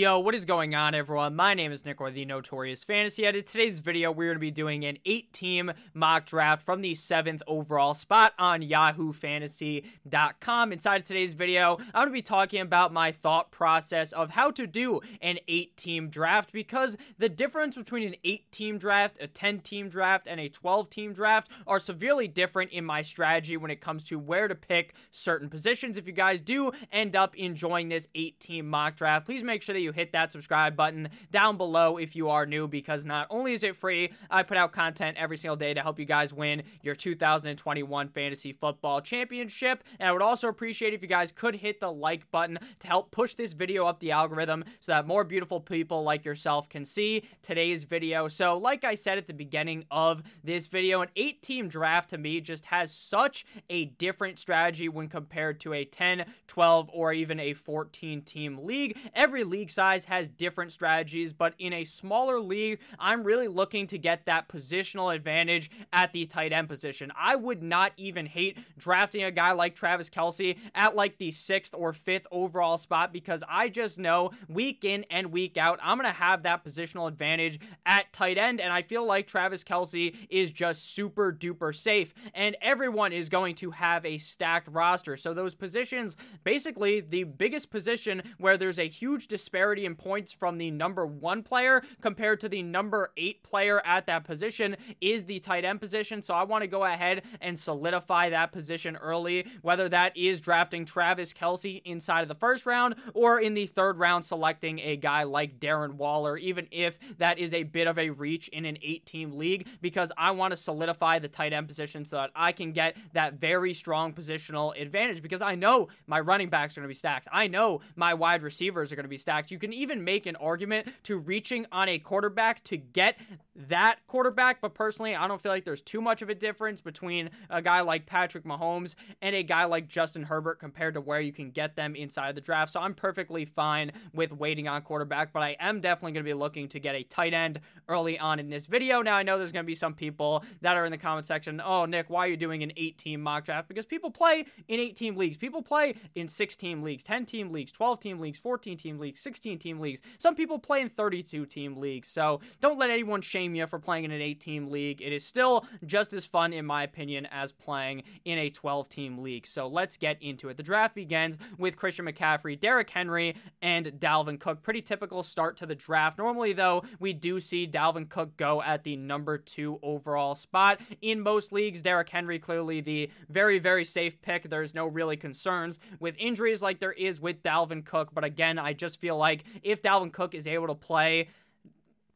Yo, what is going on, everyone? My name is Nick, or the Notorious Fantasy Edit. Today's video, we're going to be doing an eight-team mock draft from the seventh overall spot on YahooFantasy.com. Inside of today's video, I'm going to be talking about my thought process of how to do an eight-team draft because the difference between an eight-team draft, a 10-team draft, and a 12-team draft are severely different in my strategy when it comes to where to pick certain positions. If you guys do end up enjoying this eight-team mock draft, please make sure that you you hit that subscribe button down below if you are new because not only is it free, I put out content every single day to help you guys win your 2021 Fantasy Football Championship. And I would also appreciate if you guys could hit the like button to help push this video up the algorithm so that more beautiful people like yourself can see today's video. So, like I said at the beginning of this video, an eight team draft to me just has such a different strategy when compared to a 10, 12, or even a 14 team league. Every league size has different strategies, but in a smaller league, I'm really looking to get that positional advantage at the tight end position. I would not even hate drafting a guy like Travis Kelce at like the sixth or fifth overall spot because I just know week in and week out, I'm going to have that positional advantage at tight end. And I feel like Travis Kelce is just super duper safe. And everyone is going to have a stacked roster. So those positions, basically, the biggest position where there's a huge disparity disparity in points from the number one player compared to the number eight player at that position is the tight end position. So I want to go ahead and solidify that position early, whether that is drafting Travis Kelce inside of the first round or in the third round selecting a guy like Darren Waller, even if that is a bit of a reach in an eight team league, because I want to solidify the tight end position so that I can get that very strong positional advantage because I know my running backs are going to be stacked. I know my wide receivers are going to be stacked. You can even make an argument to reaching on a quarterback to get that quarterback, but personally, I don't feel like there's too much of a difference between a guy like Patrick Mahomes and a guy like Justin Herbert compared to where you can get them inside of the draft. So I'm perfectly fine with waiting on quarterback, but I am definitely going to be looking to get a tight end early on in this video. Now, I know there's going to be some people that are in the comment section, oh, Nick, why are you doing an eight team mock draft? Because people play in eight team leagues. People play in six team leagues, 10 team leagues, 12 team leagues, 14 team leagues, 16 team leagues. Some people play in 32 team leagues. So don't let anyone shame for playing in an 8 team league. It is still just as fun, in my opinion, as playing in a 12 team league. So let's get into it. The draft begins with Christian McCaffrey, Derrick Henry, and Dalvin Cook. Pretty typical start to the draft. Normally, though, we do see Dalvin Cook go at the number two overall spot. In most leagues, Derrick Henry clearly the very, very safe pick. There's no really concerns with injuries like there is with Dalvin Cook. But again, I just feel like if Dalvin Cook is able to play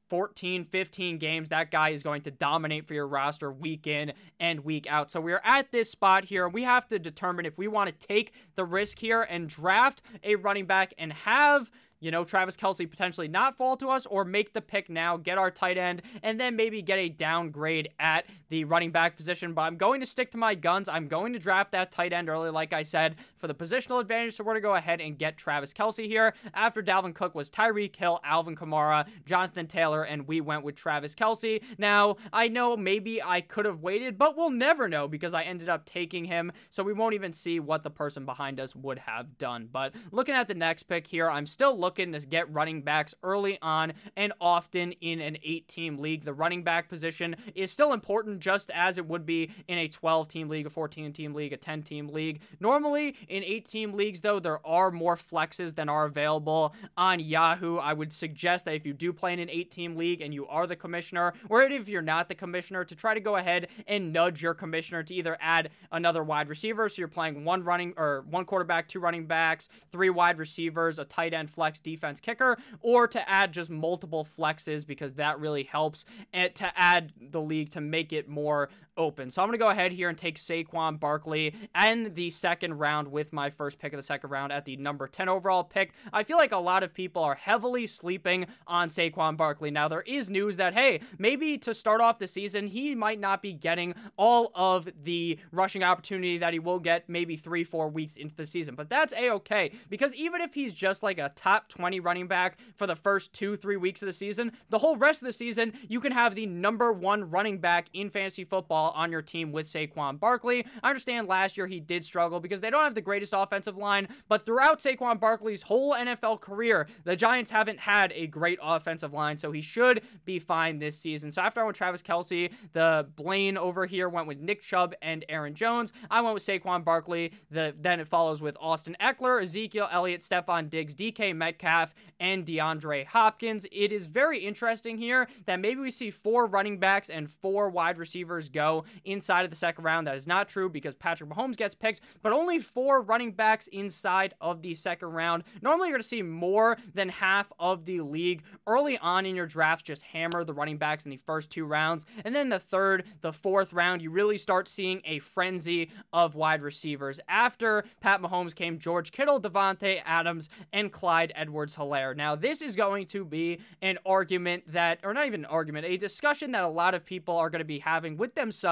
14, 15 games, that guy is going to dominate for your roster week in and week out. So we're at this spot here. We have to determine if we want to take the risk here and draft a running back and have you know, Travis Kelce potentially not fall to us or make the pick now, get our tight end, and then maybe get a downgrade at the running back position. But I'm going to stick to my guns. I'm going to draft that tight end early, like I said, for the positional advantage. So we're going to go ahead and get Travis Kelce here. After Dalvin Cook was Tyreek Hill, Alvin Kamara, Jonathan Taylor, and we went with Travis Kelce. Now, I know maybe I could have waited, but we'll never know because I ended up taking him. So we won't even see what the person behind us would have done. But looking at the next pick here, I'm still looking to get running backs early on and often in an eight team league. The running back position is still important just as it would be in a 12 team league, a 14 team league, a 10 team league. Normally, in eight team leagues, though, there are more flexes than are available on Yahoo. I would suggest that if you do play in an eight team league and you are the commissioner, or if you're not the commissioner, to try to go ahead and nudge your commissioner to either add another wide receiver. So you're playing one running or one quarterback, two running backs, three wide receivers, a tight end flex defense kicker, or to add just multiple flexes because that really helps and to add the league to make it more open. So I'm going to go ahead here and take Saquon Barkley and the second round with my first pick of the second round at the number 10 overall pick. I feel like a lot of people are heavily sleeping on Saquon Barkley. Now, there is news that, hey, maybe to start off the season, he might not be getting all of the rushing opportunity that he will get maybe three, four weeks into the season. But that's a okay because even if he's just like a top 20 running back for the first two, three weeks of the season, the whole rest of the season, you can have the number one running back in fantasy football well on your team with Saquon Barkley. I understand last year he did struggle because they don't have the greatest offensive line, but throughout Saquon Barkley's whole NFL career, the Giants haven't had a great offensive line, so he should be fine this season. So after I went Travis Kelce, the Blaine over here went with Nick Chubb and Aaron Jones. I went with Saquon Barkley. The then it follows with Austin Ekeler, Ezekiel Elliott, Stefon Diggs, DK Metcalf, and DeAndre Hopkins. It is very interesting here that maybe we see four running backs and four wide receivers go inside of the second round. That is not true because Patrick Mahomes gets picked, but only four running backs inside of the second round. Normally, you're going to see more than half of the league early on in your drafts just hammer the running backs in the first two rounds. And then the third, the fourth round, you really start seeing a frenzy of wide receivers. After Pat Mahomes came George Kittle, Davante Adams, and Clyde Edwards Helaire. Now, this is going to be an argument that, or not even an argument, a discussion that a lot of people are going to be having with themselves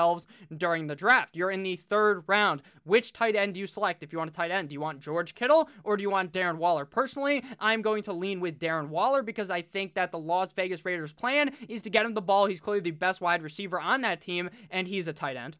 during the draft. You're in the third round. Which tight end do you select if you want a tight end? Do you want George Kittle or do you want Darren Waller? Personally, I'm going to lean with Darren Waller because I think that the Las Vegas Raiders' plan is to get him the ball. He's clearly the best wide receiver on that team, and he's a tight end.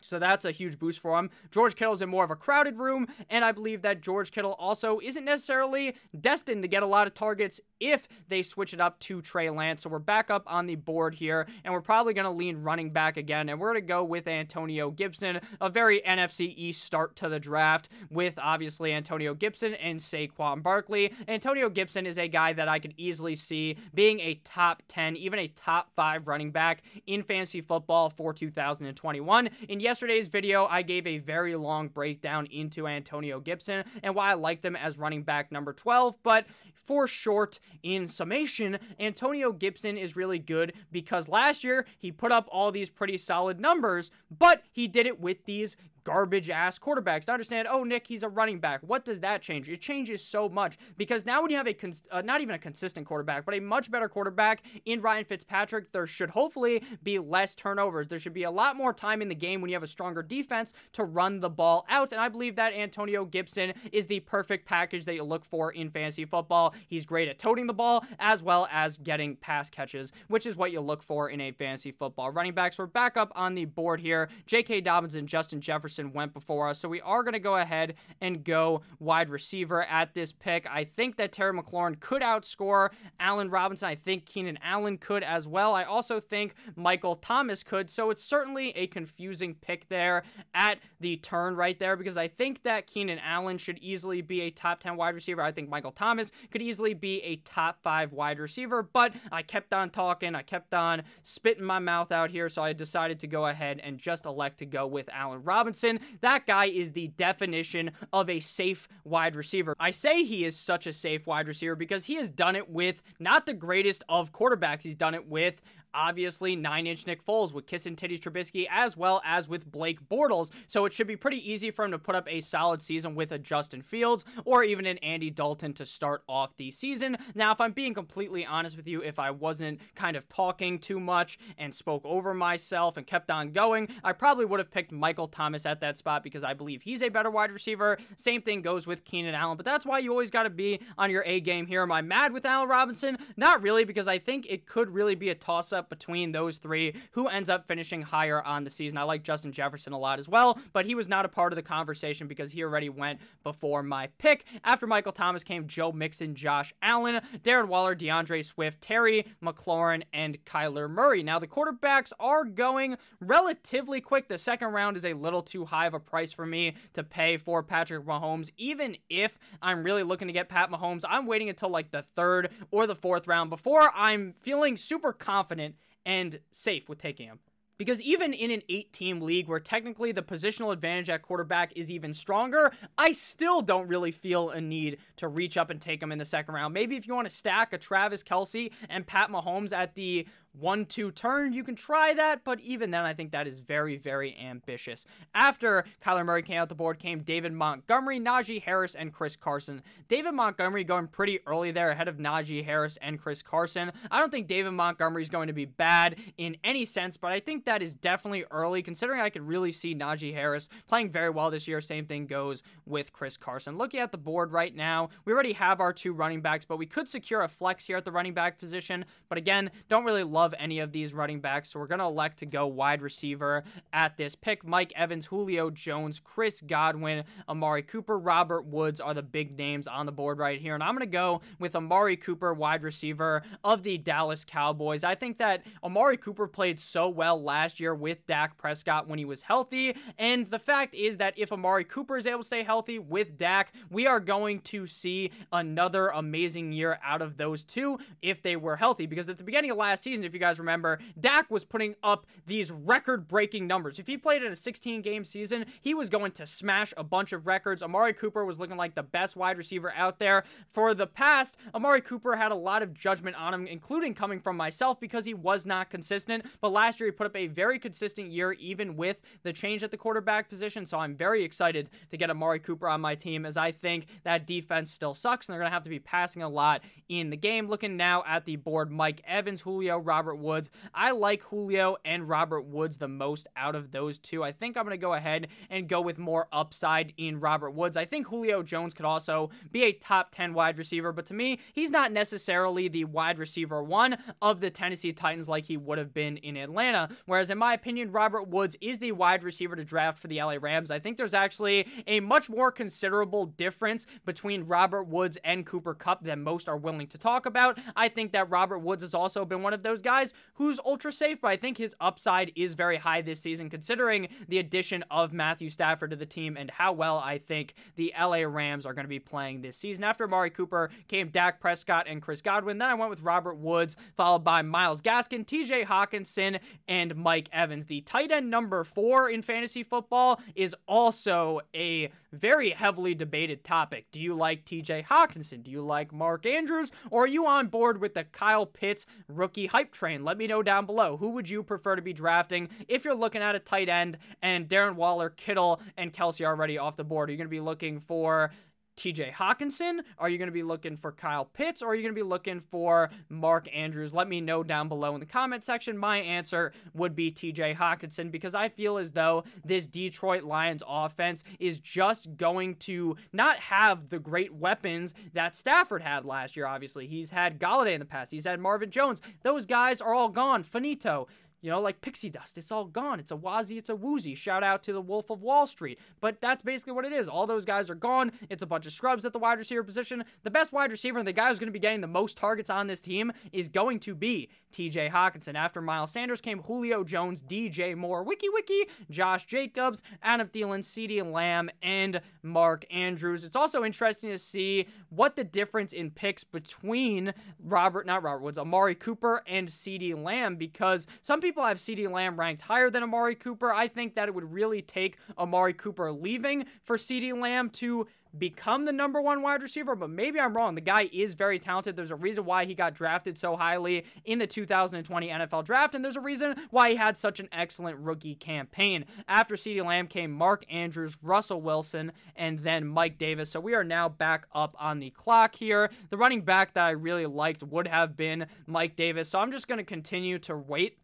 So that's a huge boost for him. George Kittle's in more of a crowded room, and I believe that George Kittle also isn't necessarily destined to get a lot of targets if they switch it up to Trey Lance. So we're back up on the board here, and we're probably going to lean running back again, and we're going to go with Antonio Gibson. A very NFC East start to the draft with obviously Antonio Gibson and Saquon Barkley. Antonio Gibson is a guy that I could easily see being a top 10, even a top 5 running back in fantasy football for 2021. And yesterday's video, I gave a very long breakdown into Antonio Gibson and why I liked him as running back number 12. But for short, in summation, Antonio Gibson is really good because last year he put up all these pretty solid numbers, but he did it with these garbage ass quarterbacks to understand, oh, Nick, he's a running back. What does that change? It changes so much because now when you have a, cons- uh, not even a consistent quarterback, but a much better quarterback in Ryan Fitzpatrick, there should hopefully be less turnovers. There should be a lot more time in the game when you have a stronger defense to run the ball out. And I believe that Antonio Gibson is the perfect package that you look for in fantasy football. He's great at toting the ball as well as getting pass catches, which is what you look for in a fantasy football. Running backs, we're back up on the board here. J.K. Dobbins and Justin Jefferson went before us. So we are going to go ahead and go wide receiver at this pick. I think that Terry McLaurin could outscore Allen Robinson. I think Keenan Allen could as well. I also think Michael Thomas could. So it's certainly a confusing pick there at the turn right there because I think that Keenan Allen should easily be a top 10 wide receiver. I think Michael Thomas could easily be a top five wide receiver, but I kept on talking. I kept on spitting my mouth out here. So I decided to go ahead and just elect to go with Allen Robinson. That guy is the definition of a safe wide receiver. I say he is such a safe wide receiver because he has done it with not the greatest of quarterbacks. He's done it with obviously nine inch Nick Foles with Kissin Titties Trubisky as well as with Blake Bortles. So it should be pretty easy for him to put up a solid season with a Justin Fields or even an Andy Dalton to start off the season. Now, if I'm being completely honest with you, if I wasn't kind of talking too much and spoke over myself and kept on going, I probably would have picked Michael Thomas at that spot because I believe he's a better wide receiver. Same thing goes with Keenan Allen, but that's why you always got to be on your A game here. Am I mad with Allen Robinson? Not really, because I think it could really be a toss up between those three who ends up finishing higher on the season. I like Justin Jefferson a lot as well, but he was not a part of the conversation because he already went before my pick. After Michael Thomas came Joe Mixon, Josh Allen, Darren Waller, D'Andre Swift, Terry McLaurin, and Kyler Murray. Now, the quarterbacks are going relatively quick. The second round is a little too high of a price for me to pay for Patrick Mahomes. Even if I'm really looking to get Pat Mahomes, I'm waiting until like the third or the fourth round before I'm feeling super confident and safe with taking him. Because even in an eight team league where technically the positional advantage at quarterback is even stronger, I still don't really feel a need to reach up and take him in the second round. Maybe if you want to stack a Travis Kelce and Pat Mahomes at the one two turn, you can try that, but even then, I think that is very, very ambitious. After Kyler Murray came out the board, came David Montgomery, Najee Harris, and Chris Carson. David Montgomery going pretty early there ahead of Najee Harris and Chris Carson. I don't think David Montgomery is going to be bad in any sense, but I think that is definitely early, considering I could really see Najee Harris playing very well this year. Same thing goes with Chris Carson. Looking at the board right now, we already have our two running backs, but we could secure a flex here at the running back position. But again, don't really love love any of these running backs, so we're going to elect to go wide receiver at this pick. Mike Evans, Julio Jones, Chris Godwin, Amari Cooper, Robert Woods are the big names on the board right here. And I'm going to go with Amari Cooper, wide receiver of the Dallas Cowboys. I think that Amari Cooper played so well last year with Dak Prescott when he was healthy. And the fact is that if Amari Cooper is able to stay healthy with Dak, we are going to see another amazing year out of those two if they were healthy. Because at the beginning of last season, if you guys remember, Dak was putting up these record breaking numbers. If he played in a 16 game season, he was going to smash a bunch of records. Amari Cooper was looking like the best wide receiver out there. For the past, Amari Cooper had a lot of judgment on him, including coming from myself because he was not consistent. But last year, he put up a very consistent year, even with the change at the quarterback position. So I'm very excited to get Amari Cooper on my team as I think that defense still sucks and they're going to have to be passing a lot in the game. Looking now at the board, Mike Evans, Julio, Robert Woods. I like Julio and Robert Woods the most out of those two. I think I'm going to go ahead and go with more upside in Robert Woods. I think Julio Jones could also be a top 10 wide receiver, but to me, he's not necessarily the wide receiver one of the Tennessee Titans like he would have been in Atlanta. Whereas, in my opinion, Robert Woods is the wide receiver to draft for the LA Rams. I think there's actually a much more considerable difference between Robert Woods and Cooper Kupp than most are willing to talk about. I think that Robert Woods has also been one of those guys who's ultra safe, but I think his upside is very high this season considering the addition of Matthew Stafford to the team and how well I think the LA Rams are going to be playing this season. After Amari Cooper came Dak Prescott and Chris Godwin. Then I went with Robert Woods, followed by Myles Gaskin, TJ Hockenson, and Mike Evans. The tight end number four in fantasy football is also a very heavily debated topic. Do you like TJ Hockenson? Do you like Mark Andrews? Or are you on board with the Kyle Pitts rookie hype train? Let me know down below. Who would you prefer to be drafting if you're looking at a tight end and Darren Waller, Kittle, and Kelce already off the board? Are you going to be looking for TJ Hockenson? Are you going to be looking for Kyle Pitts or are you going to be looking for Mark Andrews? Let me know down below in the comment section. My answer would be TJ Hockenson because I feel as though this Detroit Lions offense is just going to not have the great weapons that Stafford had last year, obviously. He's had Golladay in the past, he's had Marvin Jones. Those guys are all gone. Finito. You know, like pixie dust. It's all gone. It's a wazi, it's a woozy. Shout out to the Wolf of Wall Street. But that's basically what it is. All those guys are gone. It's a bunch of scrubs at the wide receiver position. The best wide receiver and the guy who's going to be getting the most targets on this team is going to be TJ Hockenson. After Miles Sanders came Julio Jones, DJ Moore, Wiki Wiki, Josh Jacobs, Adam Thielen, CeeDee Lamb, and Mark Andrews. It's also interesting to see what the difference in picks between Robert, not Robert Woods, Amari Cooper and CeeDee Lamb because some people have CD Lamb ranked higher than Amari Cooper. I think that it would really take Amari Cooper leaving for CD Lamb to become the number one wide receiver, but maybe I'm wrong. The guy is very talented. There's a reason why he got drafted so highly in the 2020 NFL draft, and there's a reason why he had such an excellent rookie campaign. After CeeDee Lamb came Mark Andrews, Russell Wilson, and then Mike Davis. So we are now back up on the clock here. The running back that I really liked would have been Mike Davis. So I'm just going to continue to wait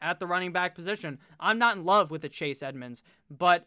at the running back position. I'm not in love with the Chase Edmonds, but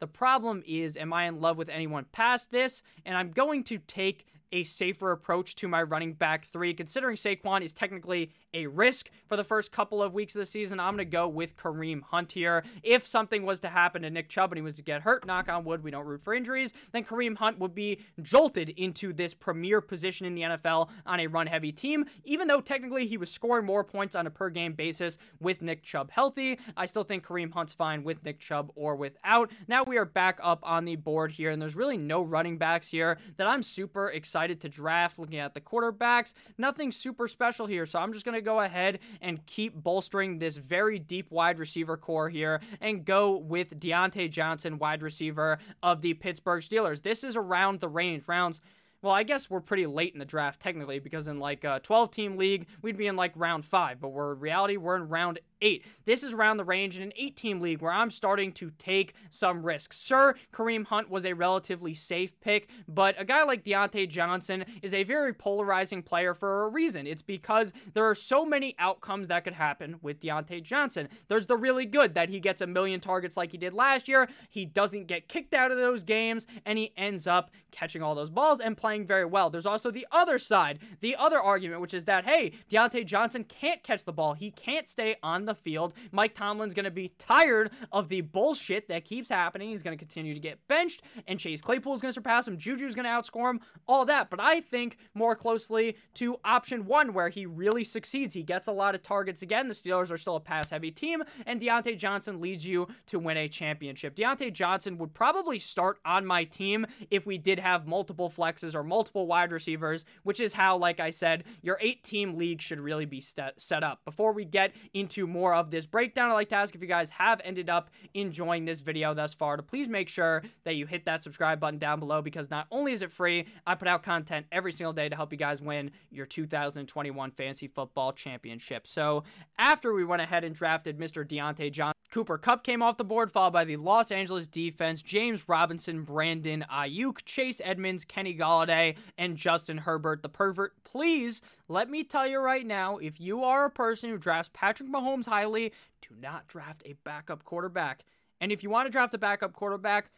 the problem is, am I in love with anyone past this? And I'm going to take a safer approach to my running back three. Considering Saquon is technically a risk for the first couple of weeks of the season, I'm going to go with Kareem Hunt here. If something was to happen to Nick Chubb and he was to get hurt, knock on wood, we don't root for injuries, then Kareem Hunt would be jolted into this premier position in the NFL on a run heavy team. Even though technically he was scoring more points on a per game basis with Nick Chubb healthy, I still think Kareem Hunt's fine with Nick Chubb or without. Now we are back up on the board here, and there's really no running backs here that I'm super excited to draft. Looking at the quarterbacks, nothing super special here, so I'm just going to go ahead and keep bolstering this very deep wide receiver core here and go with Diontae Johnson, wide receiver of the Pittsburgh Steelers. This is around the range, rounds well, I guess we're pretty late in the draft technically because in like a 12 team league, we'd be in like round five, but we're in reality, we're in round eight. This is around the range in an eight team league where I'm starting to take some risks. Sure, Kareem Hunt was a relatively safe pick, but a guy like Diontae Johnson is a very polarizing player for a reason. It's because there are so many outcomes that could happen with Diontae Johnson. There's the really good that he gets a million targets like he did last year, he doesn't get kicked out of those games, and he ends up catching all those balls and playing very well. There's also the other side, the other argument, which is that, hey, Diontae Johnson can't catch the ball. He can't stay on the field. Mike Tomlin's going to be tired of the bullshit that keeps happening. He's going to continue to get benched, and Chase Claypool is going to surpass him. Juju's going to outscore him, all that. But I think more closely to option one, where he really succeeds. He gets a lot of targets again. The Steelers are still a pass heavy team, and Diontae Johnson leads you to win a championship. Diontae Johnson would probably start on my team if we did have multiple flexes or multiple wide receivers, which is how, like I said, your eight team league should really be set up. Before we get into more of this breakdown, I'd like to ask if you guys have ended up enjoying this video thus far to please make sure that you hit that subscribe button down below because not only is it free, I put out content every single day to help you guys win your 2021 Fantasy Football Championship. So after we went ahead and drafted Mr. Diontae John, Cooper Kupp came off the board, followed by the Los Angeles defense, James Robinson, Brandon Aiyuk, Chase Edmonds, Kenny Golladay, and Justin Herbert, the pervert. Please let me tell you right now if you are a person who drafts Patrick Mahomes highly, do not draft a backup quarterback. And if you want to draft a backup quarterback,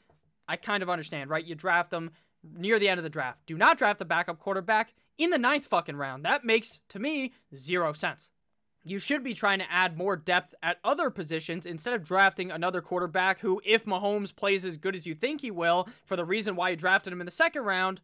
I kind of understand, right? You draft them near the end of the draft. Do not draft a backup quarterback in the ninth fucking round. That makes, to me, zero sense. You should be trying to add more depth at other positions instead of drafting another quarterback who, if Mahomes plays as good as you think he will, for the reason why you drafted him in the second round,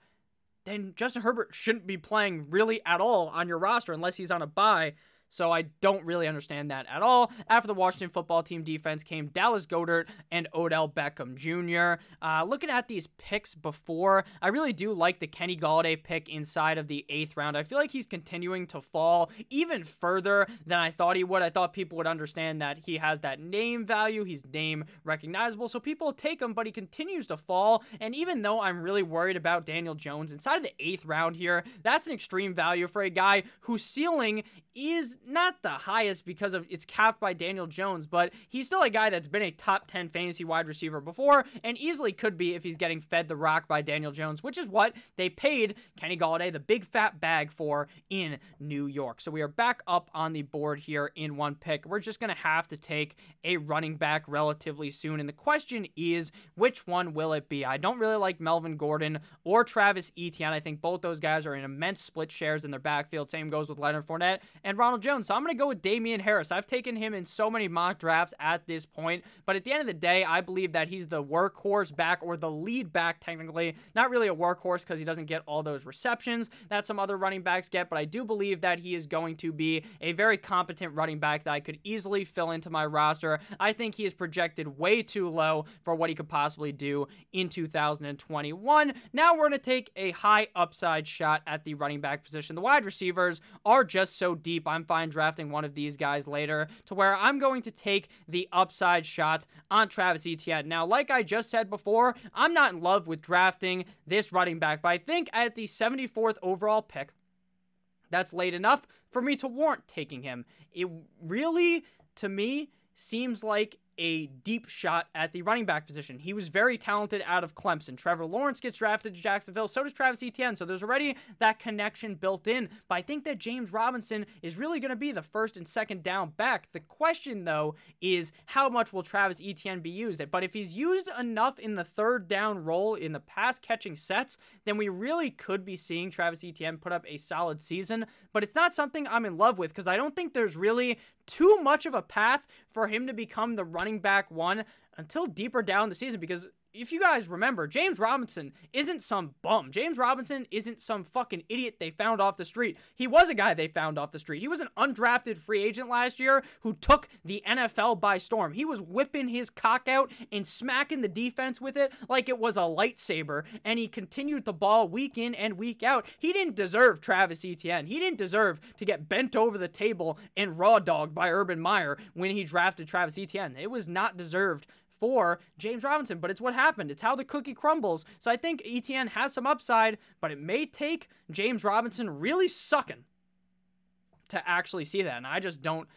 then Justin Herbert shouldn't be playing really at all on your roster unless he's on a bye. So I don't really understand that at all. After the Washington football team defense came Dallas Goedert and Odell Beckham Jr. Uh, looking at these picks before, I really do like the Kenny Golladay pick inside of the eighth round. I feel like he's continuing to fall even further than I thought he would. I thought people would understand that he has that name value, he's name recognizable, so people take him, but he continues to fall. And even though I'm really worried about Daniel Jones inside of the eighth round here, that's an extreme value for a guy whose ceiling is not the highest because of it's capped by Daniel Jones, but he's still a guy that's been a top 10 fantasy wide receiver before and easily could be if he's getting fed the rock by Daniel Jones, which is what they paid Kenny Golladay the big fat bag for in New York. So we are back up on the board here in one pick. We're just going to have to take a running back relatively soon. And the question is, which one will it be? I don't really like Melvin Gordon or Travis Etienne. I think both those guys are in immense split shares in their backfield. Same goes with Leonard Fournette and Ronald Jones. So I'm going to go with Damien Harris. I've taken him in so many mock drafts at this point, but at the end of the day, I believe that he's the workhorse back or the lead back, technically. Not really a workhorse because he doesn't get all those receptions that some other running backs get, but I do believe that he is going to be a very competent running back that I could easily fill into my roster. I think he is projected way too low for what he could possibly do in 2021. Now we're going to take a high upside shot at the running back position. The wide receivers are just so deep. I'm fine drafting one of these guys later to where I'm going to take the upside shot on Travis Etienne. Now, like I just said before, I'm not in love with drafting this running back, but I think at the 74th overall pick, that's late enough for me to warrant taking him. It really, to me, seems like a deep shot at the running back position. He was very talented out of Clemson. Trevor Lawrence gets drafted to Jacksonville, so does Travis Etienne. So there's already that connection built in. But I think that James Robinson is really going to be the first and second down back. The question, though, is how much will Travis Etienne be used? But if he's used enough in the third down role in the pass catching sets, then we really could be seeing Travis Etienne put up a solid season. But it's not something I'm in love with because I don't think there's really too much of a path for him to become the running back one until deeper down the season because if you guys remember, James Robinson isn't some bum. James Robinson isn't some fucking idiot they found off the street. He was a guy they found off the street. He was an undrafted free agent last year who took the NFL by storm. He was whipping his cock out and smacking the defense with it like it was a lightsaber, and he continued the ball week in and week out. He didn't deserve Travis Etienne. He didn't deserve to get bent over the table and raw dogged by Urban Meyer when he drafted Travis Etienne. It was not deserved for James Robinson, but it's what happened. It's how the cookie crumbles. So I think Etienne has some upside, but it may take James Robinson really sucking to actually see that. And I just don't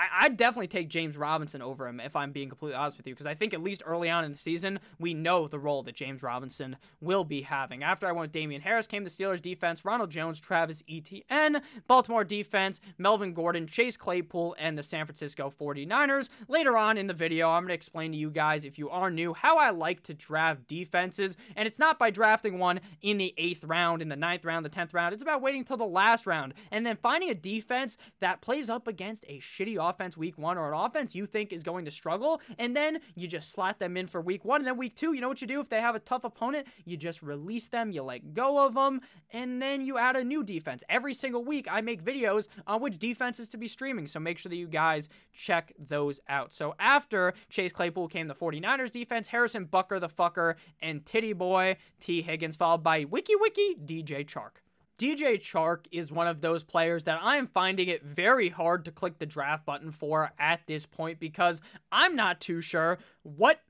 I, would definitely take James Robinson over him if I'm being completely honest with you, because I think at least early on in the season, we know the role that James Robinson will be having. After I went with Damien Harris, came the Steelers defense, Ronald Jones, Travis Etienne, Baltimore defense, Melvin Gordon, Chase Claypool, and the San Francisco 49ers. Later on in the video, I'm going to explain to you guys, if you are new, how I like to draft defenses, and it's not by drafting one in the eighth round, in the ninth round, the tenth round. It's about waiting till the last round, and then finding a defense that plays up against a shitty offense offense week one or an offense you think is going to struggle, and then you just slot them in for week one. And then week two, you know what you do? If they have a tough opponent, you just release them, you let go of them, and then you add a new defense. Every single week, I make videos on which defenses to be streaming, so make sure that you guys check those out. So after Chase Claypool came the 49ers defense, Harrison Butker the fucker, and Titty Boy Tee Higgins, followed by Wiki Wiki DJ Chark. DJ Chark is one of those players that I'm finding it very hard to click the draft button for at this point because I'm not too sure what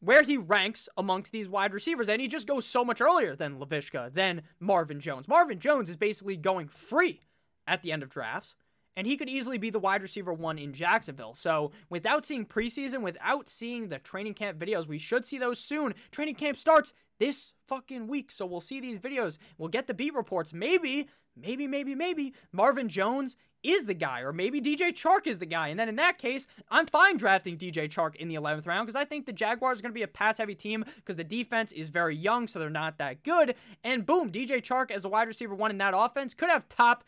where he ranks amongst these wide receivers, and he just goes so much earlier than Laviska, than Marvin Jones. Marvin Jones is basically going free at the end of drafts, and he could easily be the wide receiver one in Jacksonville. So, without seeing preseason, without seeing the training camp videos, we should see those soon. Training camp starts this fucking week. So we'll see these videos. We'll get the beat reports. Maybe, maybe, maybe, maybe Marvin Jones is the guy, or maybe DJ Chark is the guy. And then in that case, I'm fine drafting DJ Chark in the 11th round because I think the Jaguars are going to be a pass heavy team because the defense is very young, so they're not that good. And boom, DJ Chark as a wide receiver one in that offense could have top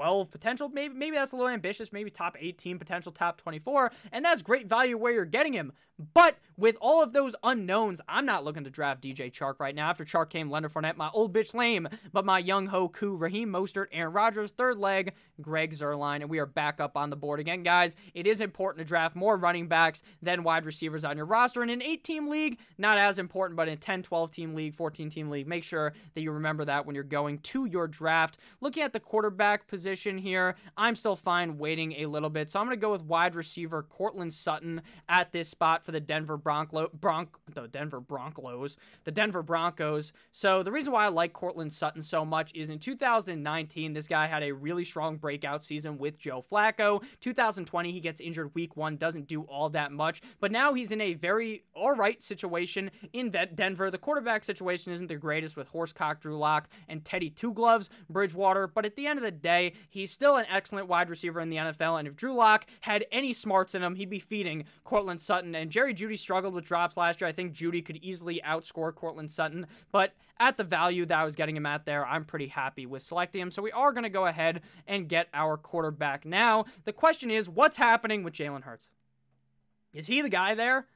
12 potential. Maybe maybe that's a little ambitious. Maybe top 18 potential, top 24, and that's great value where you're getting him. But with all of those unknowns, I'm not looking to draft DJ Chark right now. After Chark came Leonard Fournette, my old bitch lame, but my young ho coup, Raheem Mostert, Aaron Rodgers, third leg, Greg Zuerlein, and we are back up on the board again, guys. It is important to draft more running backs than wide receivers on your roster. In an eight team league, not as important, but in 10, 12 team league, 14 team league, make sure that you remember that when you're going to your draft. Looking at the quarterback position here, I'm still fine waiting a little bit. So I'm going to go with wide receiver Courtland Sutton at this spot for the Denver Bronco, Bronc, the Denver Broncos, the Denver Broncos. So the reason why I like Courtland Sutton so much is in 2019, this guy had a really strong breakout season with Joe Flacco. 2020, he gets injured week one, doesn't do all that much, but now he's in a very all right situation in Denver. The quarterback situation isn't the greatest with Horsecock, Drew Lock, and Teddy Two Gloves Bridgewater, but at the end of the day, he's still an excellent wide receiver in the NFL. And if Drew Lock had any smarts in him, he'd be feeding Courtland Sutton and Jerry Jeudy struggled with drops last year. I think Jeudy could easily outscore Courtland Sutton, but at the value that I was getting him at there, I'm pretty happy with selecting him. So we are going to go ahead and get our quarterback now. The question is, what's happening with Jalen Hurts? Is he the guy there?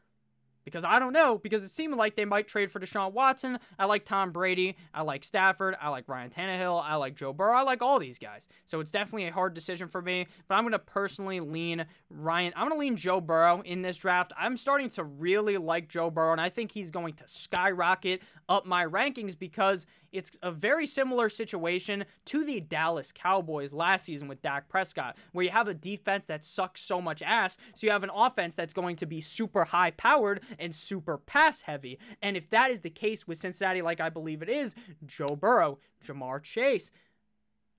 Because I don't know, because it seemed like they might trade for Deshaun Watson. I like Tom Brady. I like Stafford. I like Ryan Tannehill. I like Joe Burrow. I like all these guys. So it's definitely a hard decision for me, but I'm going to personally lean Ryan. I'm going to lean Joe Burrow in this draft. I'm starting to really like Joe Burrow, and I think he's going to skyrocket up my rankings because it's a very similar situation to the Dallas Cowboys last season with Dak Prescott, where you have a defense that sucks so much ass, so you have an offense that's going to be super high powered and super pass heavy. And if that is the case with Cincinnati, like I believe it is, Joe Burrow, Ja'Marr Chase,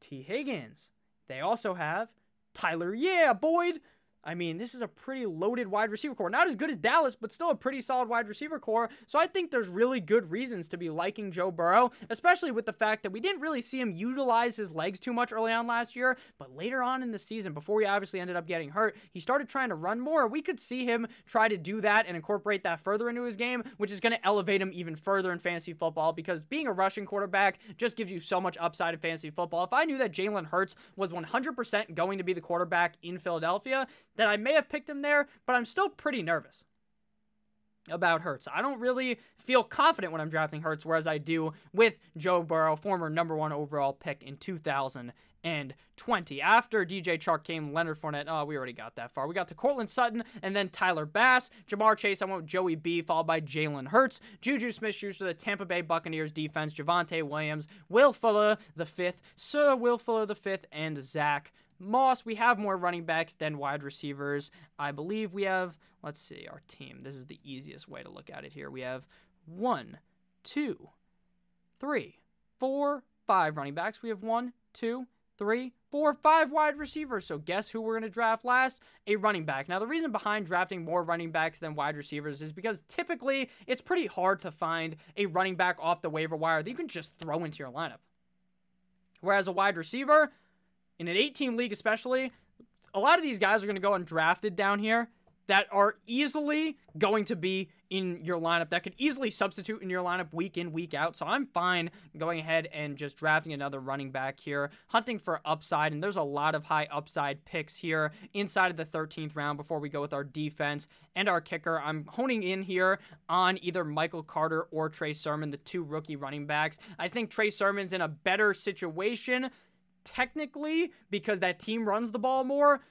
Tee Higgins, they also have Tyler, yeah, Boyd, I mean, this is a pretty loaded wide receiver core. Not as good as Dallas, but still a pretty solid wide receiver core. So I think there's really good reasons to be liking Joe Burrow, especially with the fact that we didn't really see him utilize his legs too much early on last year. But later on in the season, before he obviously ended up getting hurt, he started trying to run more. We could see him try to do that and incorporate that further into his game, which is going to elevate him even further in fantasy football because being a rushing quarterback just gives you so much upside in fantasy football. If I knew that Jalen Hurts was 100% going to be the quarterback in Philadelphia, that I may have picked him there, but I'm still pretty nervous about Hurts. I don't really feel confident when I'm drafting Hurts, whereas I do with Joe Burrow, former number one overall pick in 2020. After DJ Chark came Leonard Fournette. Oh, we already got that far. We got to Courtland Sutton and then Tyler Bass. Ja'Marr Chase, I went Joey B, followed by Jalen Hurts. Juju Smith Schuster, the Tampa Bay Buccaneers defense. Javonte Williams, Will Fuller, the fifth, Sir Will Fuller, the fifth, and Zach Moss, we have more running backs than wide receivers. I believe we have, let's see, our team. This is the easiest way to look at it here. We have one, two, three, four, five running backs. We have one, two, three, four, five wide receivers. So guess who we're going to draft last? A running back. Now, the reason behind drafting more running backs than wide receivers is because typically it's pretty hard to find a running back off the waiver wire that you can just throw into your lineup. Whereas a wide receiver, in an 18 league especially, a lot of these guys are going to go undrafted down here that are easily going to be in your lineup that could easily substitute in your lineup week in week out. So i'm fine going ahead and just drafting another running back here hunting for upside and there's a lot of high upside picks here inside of the 13th round before we go with our defense and our kicker. I'm honing in here on either michael carter or trey sermon the two rookie running backs. I think trey sermon's in a better situation technically because that team runs the ball more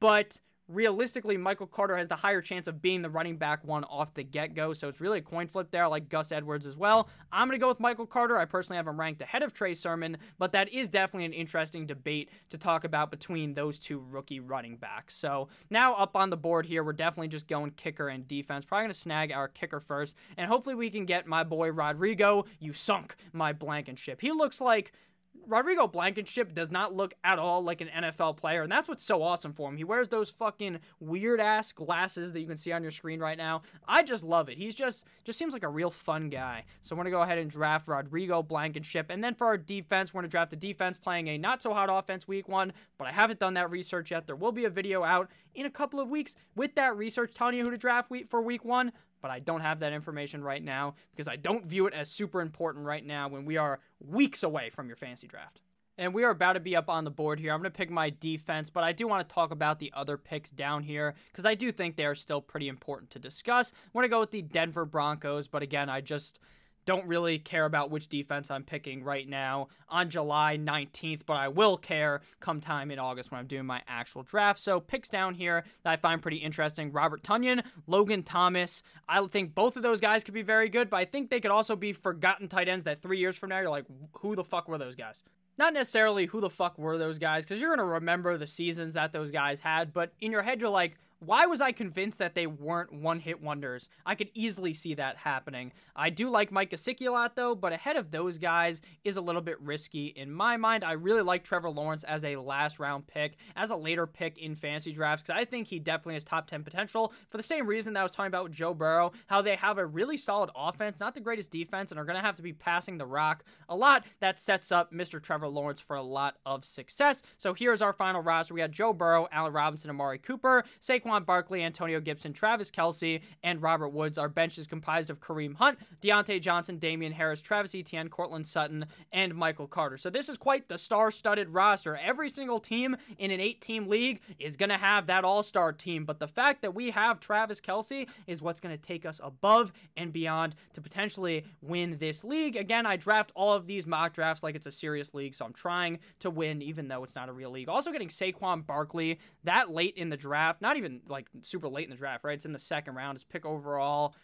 but realistically, Michael Carter has the higher chance of being the running back one off the get go. So it's really a coin flip there, like Gus Edwards as well. I'm going to go with Michael Carter. I personally have him ranked ahead of Trey Sermon, but that is definitely an interesting debate to talk about between those two rookie running backs. So now up on the board here, we're definitely just going kicker and defense. Probably going to snag our kicker first, and hopefully we can get my boy Rodrigo. You sunk my Blankenship. He looks like Rodrigo Blankenship does not look at all like an NFL player, and that's what's so awesome for him. He wears those fucking weird ass glasses that you can see on your screen right now. I just love it. He's just just seems like a real fun guy. So I'm gonna go ahead and draft Rodrigo Blankenship, and then for our defense, we're gonna draft a defense playing a not so hot offense week one. But I haven't done that research yet. There will be a video out in a couple of weeks with that research telling you who to draft week for week one but I don't have that information right now because I don't view it as super important right now when we are weeks away from your fantasy draft. And we are about to be up on the board here. I'm going to pick my defense, but I do want to talk about the other picks down here because I do think they are still pretty important to discuss. I'm going to go with the Denver Broncos, but again, I just don't really care about which defense I'm picking right now on July 19th, but I will care come time in August when I'm doing my actual draft. So, picks down here that I find pretty interesting Robert Tonyan, Logan Thomas. I think both of those guys could be very good, but I think they could also be forgotten tight ends that three years from now, you're like, who the fuck were those guys? Not necessarily who the fuck were those guys, because you're going to remember the seasons that those guys had, but in your head, you're like, why was I convinced that they weren't one hit wonders? I could easily see that happening. I do like Mike Gesicki a lot, though, but ahead of those guys is a little bit risky in my mind. I really like Trevor Lawrence as a last round pick, as a later pick in fantasy drafts, because I think he definitely has top 10 potential for the same reason that I was talking about with Joe Burrow, how they have a really solid offense, not the greatest defense, and are going to have to be passing the rock a lot. That sets up Mr. Trevor Lawrence for a lot of success. So here's our final roster. We had Joe Burrow, Allen Robinson, Amari Cooper, Saquon Saquon Barkley, Antonio Gibson, Travis Kelce, and Robert Woods. Our bench is comprised of Kareem Hunt, Diontae Johnson, Damien Harris, Travis Etienne, Courtland Sutton, and Michael Carter. So this is quite the star-studded roster. Every single team in an eight-team league is going to have that all-star team, but the fact that we have Travis Kelce is what's going to take us above and beyond to potentially win this league. Again, I draft all of these mock drafts like it's a serious league, so I'm trying to win even though it's not a real league. Also getting Saquon Barkley that late in the draft, not even like super late in the draft, right? It's in the second round. It's pick overall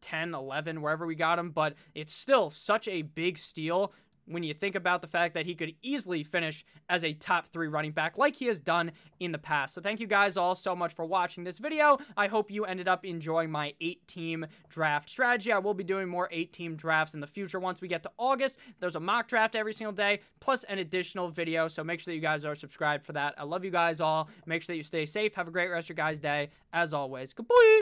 10, 11, wherever we got him, but it's still such a big steal when you think about the fact that he could easily finish as a top three running back like he has done in the past. So thank you guys all so much for watching this video. I hope you ended up enjoying my eight team draft strategy. I will be doing more eight team drafts in the future once we get to August. There's a mock draft every single day plus an additional video. So make sure that you guys are subscribed for that. I love you guys all. Make sure that you stay safe. Have a great rest of your guys' day. As always, goodbye.